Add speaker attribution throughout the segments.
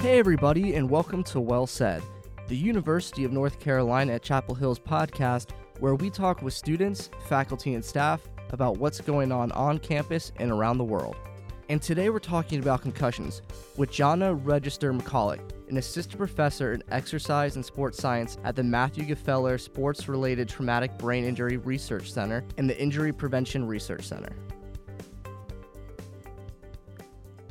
Speaker 1: Hey, everybody, and welcome to Well Said, the University of North Carolina at Chapel Hill's podcast, where we talk with students, faculty, and staff about what's going on on campus and around the world. And today we're talking about concussions with Jana Register Mihalik, an assistant professor in exercise and sports science at the Matthew Gfeller Sports Related Traumatic Brain Injury Research Center and the Injury Prevention Research Center.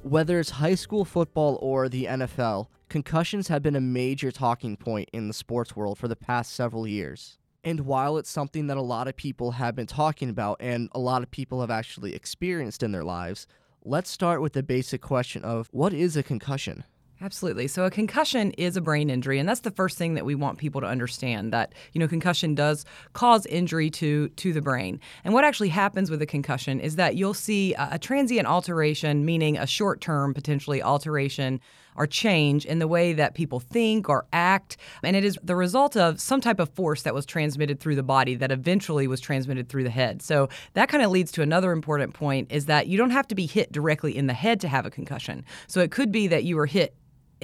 Speaker 1: Whether it's high school football or the NFL, concussions have been a major talking point in the sports world for the past several years. And while it's something that a lot of people have been talking about and a lot of people have actually experienced in their lives, let's start with the basic question of what is a concussion?
Speaker 2: Absolutely. So a concussion is a brain injury, and that's the first thing that we want people to understand that you know concussion does cause injury to to the brain. And what actually happens with a concussion is that you'll see a, a transient alteration, meaning a short term potentially alteration or change in the way that people think or act. And it is the result of some type of force that was transmitted through the body that eventually was transmitted through the head. So that kind of leads to another important point is that you don't have to be hit directly in the head to have a concussion. So it could be that you were hit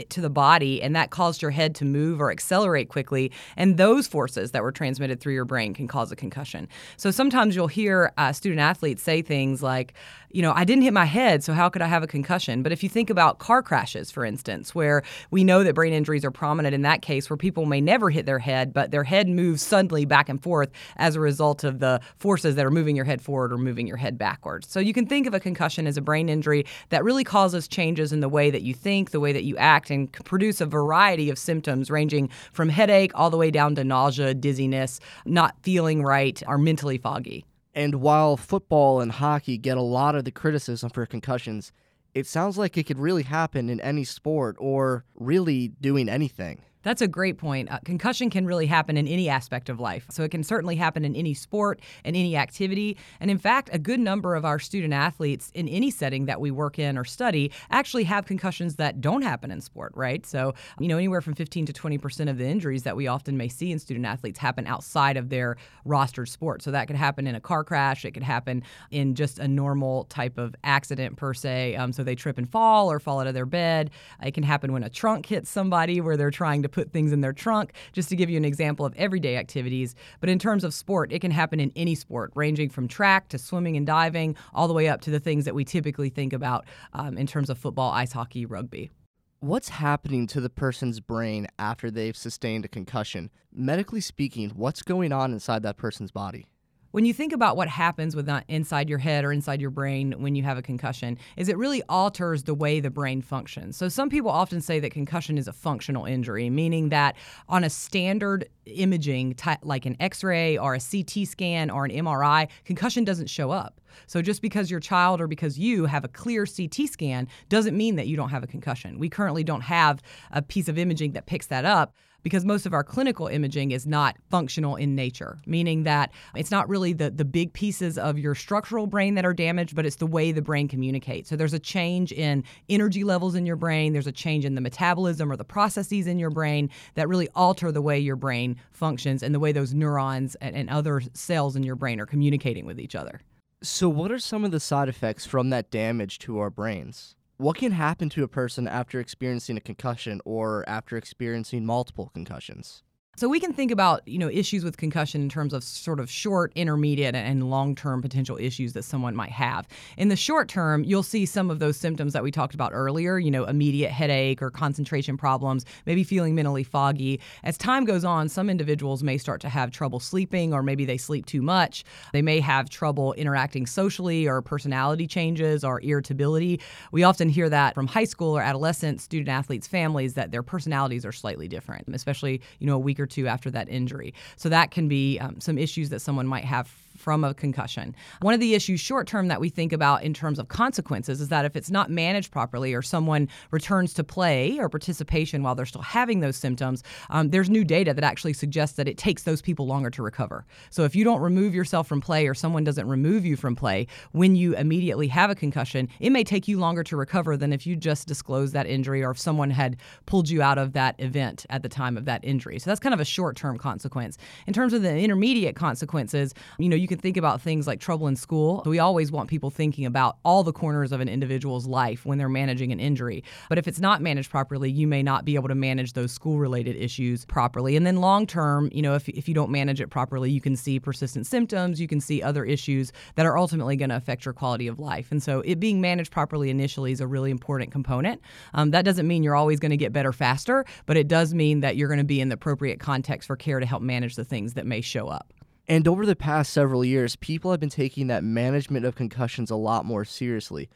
Speaker 2: to the body and that caused your head to move or accelerate quickly and those forces that were transmitted through your brain can cause a concussion. So sometimes you'll hear uh, student athletes say things like you know i didn't hit my head so how could i have a concussion but if you think about car crashes for instance where we know that brain injuries are prominent in that case where people may never hit their head but their head moves suddenly back and forth as a result of the forces that are moving your head forward or moving your head backwards so you can think of a concussion as a brain injury that really causes changes in the way that you think the way that you act and produce a variety of symptoms ranging from headache all the way down to nausea, dizziness, not feeling right, or mentally foggy.
Speaker 1: And while football and hockey get a lot of the criticism for concussions, it sounds like it could really happen in any sport or really doing anything.
Speaker 2: That's a great point. Uh, concussion can really happen in any aspect of life. So it can certainly happen in any sport and any activity. And in fact, a good number of our student athletes in any setting that we work in or study actually have concussions that don't happen in sport, right? So, you know, anywhere from 15 to 20% of the injuries that we often may see in student athletes happen outside of their rostered sport. So that could happen in a car crash, it could happen in just a normal type of accident per se. Um, so they trip and fall or fall out of their bed. It can happen when a trunk hits somebody where they're trying to put things in their trunk, just to give you an example of everyday activities. But in terms of sport, it can happen in any sport, ranging from track to swimming and diving, all the way up to the things that we typically think about um, in terms of football, ice hockey, rugby.
Speaker 1: What's happening to the person's brain after they've sustained a concussion? Medically speaking, what's going on inside that person's body?
Speaker 2: When you think about what happens with uh, inside your head or inside your brain when you have a concussion is it really alters the way the brain functions. So some people often say that concussion is a functional injury meaning that on a standard imaging like an x-ray or a ct scan or an mri concussion doesn't show up. So just because your child or because you have a clear CT scan doesn't mean that you don't have a concussion. We currently don't have a piece of imaging that picks that up because most of our clinical imaging is not functional in nature, meaning that it's not really the, the big pieces of your structural brain that are damaged, but it's the way the brain communicates. So there's a change in energy levels in your brain, there's a change in the metabolism or the processes in your brain that really alter the way your brain functions and the way those neurons and, and other cells in your brain are communicating with each other.
Speaker 1: So, what are some of the side effects from that damage to our brains? What can happen to a person after experiencing a concussion or after experiencing multiple concussions?
Speaker 2: So we can think about, you know, issues with concussion in terms of sort of short, intermediate, and long-term potential issues that someone might have. In the short term, you'll see some of those symptoms that we talked about earlier, you know, immediate headache or concentration problems, maybe feeling mentally foggy. As time goes on, some individuals may start to have trouble sleeping or maybe they sleep too much. They may have trouble interacting socially or personality changes or irritability. We often hear that from high school or adolescent student athletes families that their personalities are slightly different, especially, you know, a week or two after that injury. So that can be um, some issues that someone might have from a concussion. One of the issues short term that we think about in terms of consequences is that if it's not managed properly or someone returns to play or participation while they're still having those symptoms, um, there's new data that actually suggests that it takes those people longer to recover. So if you don't remove yourself from play or someone doesn't remove you from play when you immediately have a concussion, it may take you longer to recover than if you just disclosed that injury or if someone had pulled you out of that event at the time of that injury. So that's kind of a short term consequence. In terms of the intermediate consequences, you know, you can think about things like trouble in school. We always want people thinking about all the corners of an individual's life when they're managing an injury. But if it's not managed properly, you may not be able to manage those school related issues properly. And then long term, you know, if, if you don't manage it properly, you can see persistent symptoms, you can see other issues that are ultimately going to affect your quality of life. And so it being managed properly initially is a really important component. Um, that doesn't mean you're always going to get better faster, but it does mean that you're going to be in the appropriate context for care to help manage the things that may show up.
Speaker 1: And over the past several years, people have been taking that management of concussions a lot more seriously.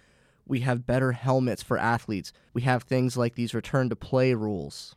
Speaker 1: We have better helmets for athletes. We have things like these return to play rules.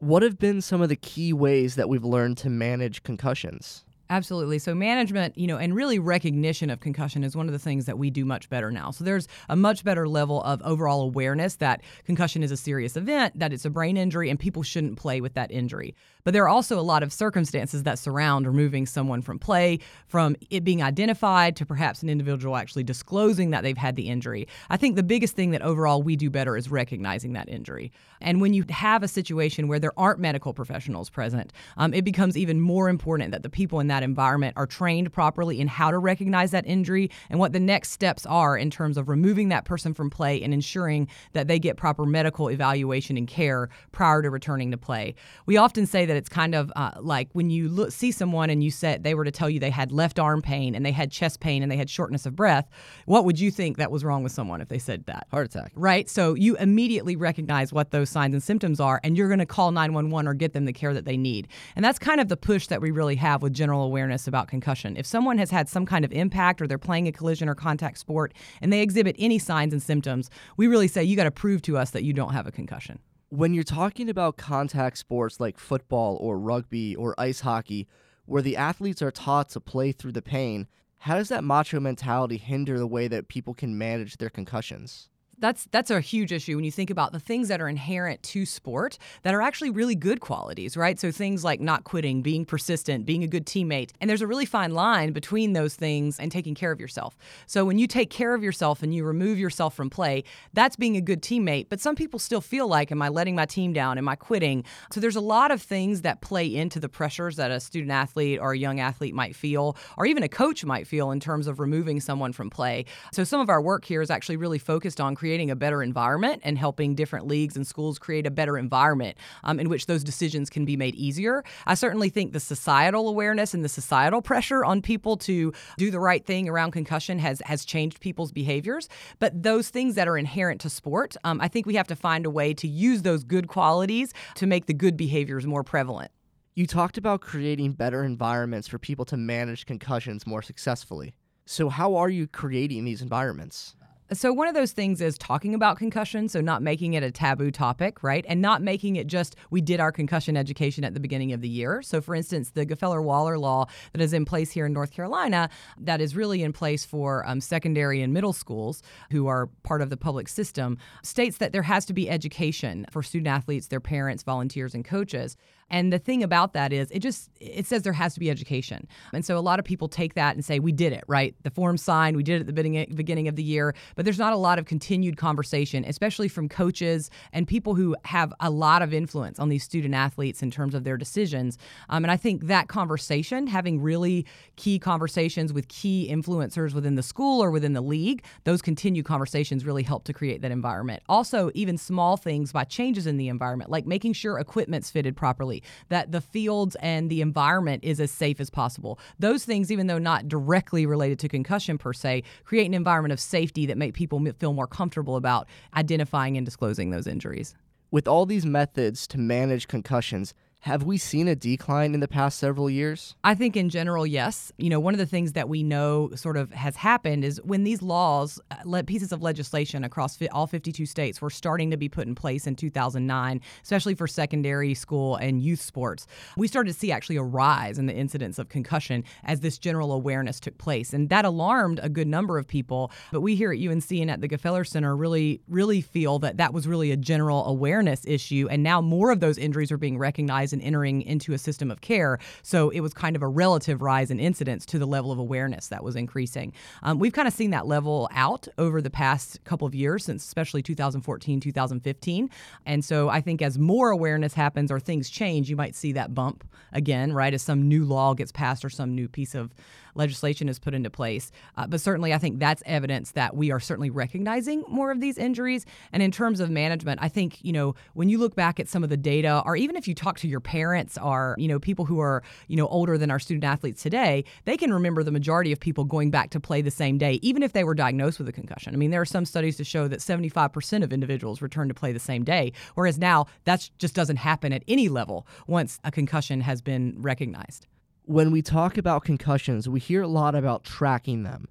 Speaker 1: What have been some of the key ways that we've learned to manage concussions?
Speaker 2: Absolutely. So management, you know, and really recognition of concussion is one of the things that we do much better now. So there's a much better level of overall awareness that concussion is a serious event, that it's a brain injury, and people shouldn't play with that injury. But there are also a lot of circumstances that surround removing someone from play, from it being identified to perhaps an individual actually disclosing that they've had the injury. I think the biggest thing that overall we do better is recognizing that injury. And when you have a situation where there aren't medical professionals present, um, it becomes even more important that the people in that environment are trained properly in how to recognize that injury and what the next steps are in terms of removing that person from play and ensuring that they get proper medical evaluation and care prior to returning to play. We often say that it's kind of uh, like when you look, see someone and you said they were to tell you they had left arm pain and they had chest pain and they had shortness of breath, what would you think that was wrong with someone if they said that?
Speaker 1: Heart attack.
Speaker 2: Right? So you immediately recognize what those signs and symptoms are and you're going to call 911 or get them the care that they need. And that's kind of the push that we really have with general awareness about concussion. If someone has had some kind of impact or they're playing a collision or contact sport and they exhibit any signs and symptoms, we really say you got to prove to us that you don't have a concussion.
Speaker 1: When you're talking about contact sports like football or rugby or ice hockey, where the athletes are taught to play through the pain, how does that macho mentality hinder the way that people can manage their concussions?
Speaker 2: That's that's a huge issue when you think about the things that are inherent to sport that are actually really good qualities, right? So things like not quitting, being persistent, being a good teammate. And there's a really fine line between those things and taking care of yourself. So when you take care of yourself and you remove yourself from play, that's being a good teammate. But some people still feel like, am I letting my team down? Am I quitting? So there's a lot of things that play into the pressures that a student athlete or a young athlete might feel, or even a coach might feel in terms of removing someone from play. So some of our work here is actually really focused on creating creating a better environment and helping different leagues and schools create a better environment um, in which those decisions can be made easier. I certainly think the societal awareness and the societal pressure on people to do the right thing around concussion has has changed people's behaviors. But those things that are inherent to sport, um, I think we have to find a way to use those good qualities to make the good behaviors more prevalent.
Speaker 1: You talked about creating better environments for people to manage concussions more successfully. So, how are you creating these environments?
Speaker 2: So, one of those things is talking about concussion, so not making it a taboo topic, right? And not making it just we did our concussion education at the beginning of the year. So, for instance, the Gfeller Waller law that is in place here in North Carolina, that is really in place for um, secondary and middle schools who are part of the public system, states that there has to be education for student athletes, their parents, volunteers, and coaches. And the thing about that is it just it says there has to be education. And so a lot of people take that and say we did it, right? The form signed, we did it at the beginning of the year, but there's not a lot of continued conversation, especially from coaches and people who have a lot of influence on these student athletes in terms of their decisions. Um, and I think that conversation, having really key conversations with key influencers within the school or within the league, those continued conversations really help to create that environment. Also, even small things by changes in the environment, like making sure equipment's fitted properly that the fields and the environment is as safe as possible. Those things, even though not directly related to concussion per se, create an environment of safety that make people feel more comfortable about identifying and disclosing those injuries.
Speaker 1: With all these methods to manage concussions, have we seen a decline in the past several years?
Speaker 2: I think in general, yes. You know, one of the things that we know sort of has happened is when these laws, uh, pieces of legislation across all 52 states were starting to be put in place in 2009, especially for secondary school and youth sports, we started to see actually a rise in the incidence of concussion as this general awareness took place. And that alarmed a good number of people. But we here at UNC and at the Gfeller Center really, really feel that that was really a general awareness issue. And now more of those injuries are being recognized and entering into a system of care. So it was kind of a relative rise in incidence to the level of awareness that was increasing. Um, we've kind of seen that level out over the past couple of years, since especially 2014, 2015. And so I think as more awareness happens or things change, you might see that bump again, right? As some new law gets passed or some new piece of legislation is put into place. Uh, but certainly, I think that's evidence that we are certainly recognizing more of these injuries. And in terms of management, I think, you know, when you look back at some of the data, or even if you talk to your parents or, you know, people who are, you know, older than our student athletes today, they can remember the majority of people going back to play the same day, even if they were diagnosed with a concussion. I mean, there are some studies to show that 75% of individuals return to play the same day, whereas now that just doesn't happen at any level once a concussion has been recognized
Speaker 1: when we talk about concussions, we hear a lot about tracking them.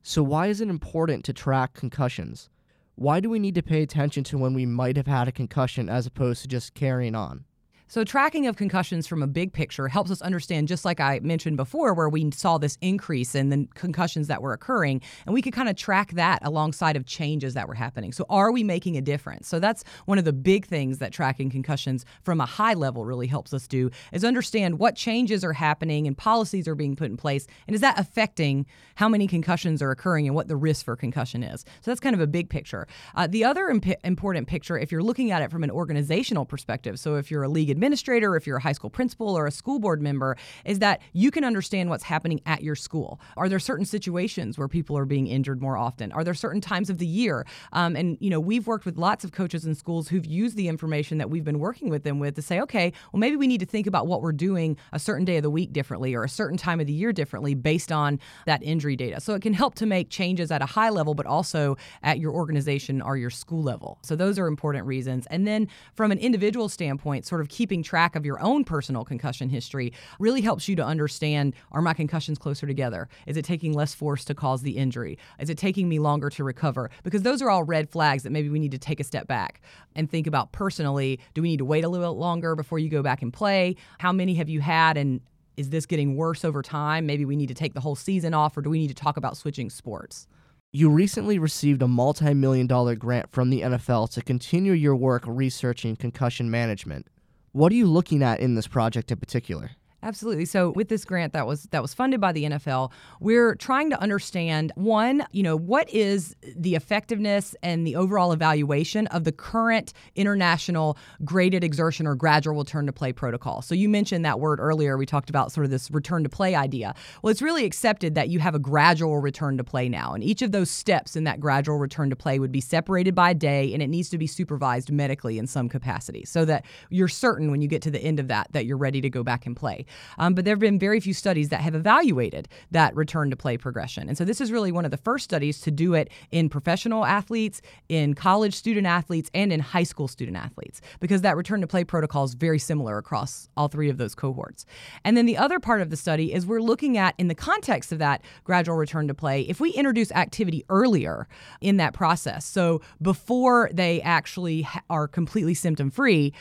Speaker 1: So, why is it important to track concussions? Why do we need to pay attention to when we might have had a concussion as opposed to just carrying on?
Speaker 2: So, tracking of concussions from a big picture helps us understand, just like I mentioned before, where we saw this increase in the concussions that were occurring, and we could kind of track that alongside of changes that were happening. So, are we making a difference? So, that's one of the big things that tracking concussions from a high level really helps us do is understand what changes are happening and policies are being put in place, and is that affecting how many concussions are occurring and what the risk for concussion is. So, that's kind of a big picture. Uh, the other imp- important picture, if you're looking at it from an organizational perspective, so if you're a league administrator, if you're a high school principal or a school board member, is that you can understand what's happening at your school. Are there certain situations where people are being injured more often? Are there certain times of the year? Um, and you know, we've worked with lots of coaches and schools who've used the information that we've been working with them with to say, okay, well maybe we need to think about what we're doing a certain day of the week differently or a certain time of the year differently based on that injury data. So it can help to make changes at a high level, but also at your organization or your school level. So those are important reasons. And then from an individual standpoint, sort of keeping keeping track of your own personal concussion history really helps you to understand are my concussions closer together? Is it taking less force to cause the injury? Is it taking me longer to recover? Because those are all red flags that maybe we need to take a step back and think about personally. Do we need to wait a little longer before you go back and play? How many have you had and is this getting worse over time? Maybe we need to take the whole season off, or do we need to talk about switching sports?
Speaker 1: You recently received a multi million dollar grant from the NFL to continue your work researching concussion management. What are you looking at in this project in particular?
Speaker 2: Absolutely. So with this grant that was that was funded by the NFL, we're trying to understand one, you know, what is the effectiveness and the overall evaluation of the current international graded exertion or gradual return to play protocol. So you mentioned that word earlier. We talked about sort of this return to play idea. Well, it's really accepted that you have a gradual return to play now, and each of those steps in that gradual return to play would be separated by day, and it needs to be supervised medically in some capacity, so that you're certain when you get to the end of that that you're ready to go back and play. Um, but there have been very few studies that have evaluated that return to play progression. And so this is really one of the first studies to do it in professional athletes, in college student athletes, and in high school student athletes, because that return to play protocol is very similar across all three of those cohorts. And then the other part of the study is we're looking at, in the context of that gradual return to play, if we introduce activity earlier in that process, so before they actually are completely symptom free,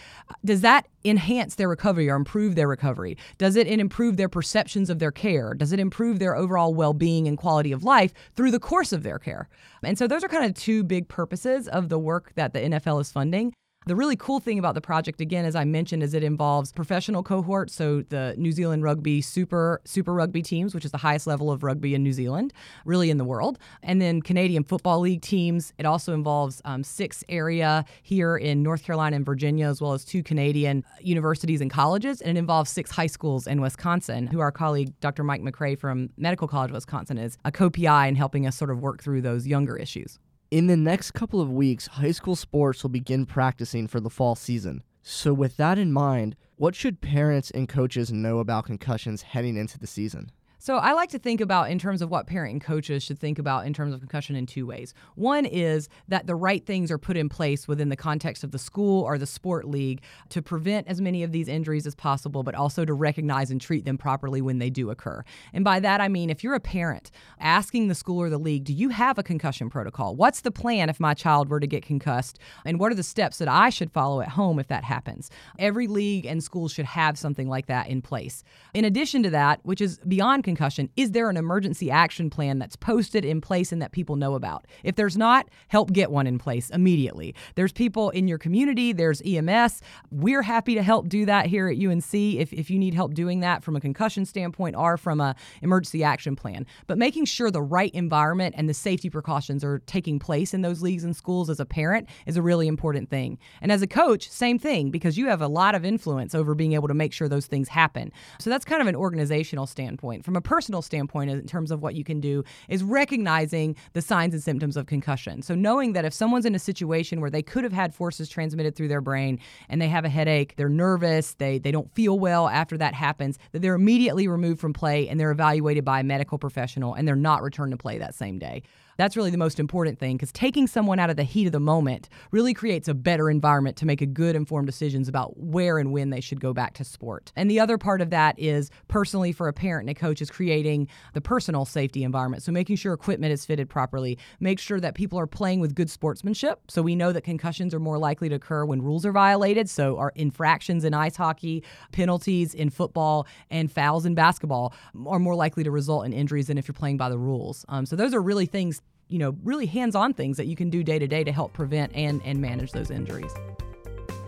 Speaker 2: does that enhance their recovery or improve their recovery? Does it improve their perceptions of their care? Does it improve their overall well being and quality of life through the course of their care? And so those are kind of two big purposes of the work that the NFL is funding. The really cool thing about the project, again, as I mentioned, is it involves professional cohorts, so the New Zealand Rugby Super Super Rugby teams, which is the highest level of rugby in New Zealand, really in the world, and then Canadian Football League teams. It also involves um, six area here in North Carolina and Virginia, as well as two Canadian universities and colleges, and it involves six high schools in Wisconsin, who our colleague Dr. Mike McCrea from Medical College of Wisconsin is a co-PI in helping us sort of work through those younger issues.
Speaker 1: In the next couple of weeks, high school sports will begin practicing for the fall season. So, with that in mind, what should parents and coaches know about concussions heading into the season?
Speaker 2: So I like to think about in terms of what parent and coaches should think about in terms of concussion in two ways. One is that the right things are put in place within the context of the school or the sport league to prevent as many of these injuries as possible, but also to recognize and treat them properly when they do occur. And by that I mean if you're a parent asking the school or the league, do you have a concussion protocol? What's the plan if my child were to get concussed? And what are the steps that I should follow at home if that happens? Every league and school should have something like that in place. In addition to that, which is beyond concussion, is there an emergency action plan that's posted in place and that people know about? If there's not, help get one in place immediately. There's people in your community, there's EMS. We're happy to help do that here at UNC if, if you need help doing that from a concussion standpoint or from a emergency action plan. But making sure the right environment and the safety precautions are taking place in those leagues and schools as a parent is a really important thing. And as a coach, same thing because you have a lot of influence over being able to make sure those things happen. So that's kind of an organizational standpoint. From a personal standpoint, in terms of what you can do, is recognizing the signs and symptoms of concussion. So knowing that if someone's in a situation where they could have had forces transmitted through their brain and they have a headache, they're nervous, they, they don't feel well after that happens, that they're immediately removed from play and they're evaluated by a medical professional and they're not returned to play that same day. That's really the most important thing because taking someone out of the heat of the moment really creates a better environment to make a good informed decisions about where and when they should go back to sport. And the other part of that is personally for a parent and a coach is creating the personal safety environment. So making sure equipment is fitted properly, make sure that people are playing with good sportsmanship. So we know that concussions are more likely to occur when rules are violated. So our infractions in ice hockey, penalties in football, and fouls in basketball are more likely to result in injuries than if you're playing by the rules. Um, so those are really things you know, really hands on things that you can do day to day to help prevent and, and manage those injuries.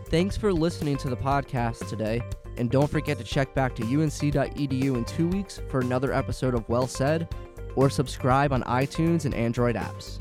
Speaker 1: Thanks for listening to the podcast today. And don't forget to check back to unc.edu in two weeks for another episode of Well Said, or subscribe on iTunes and Android apps.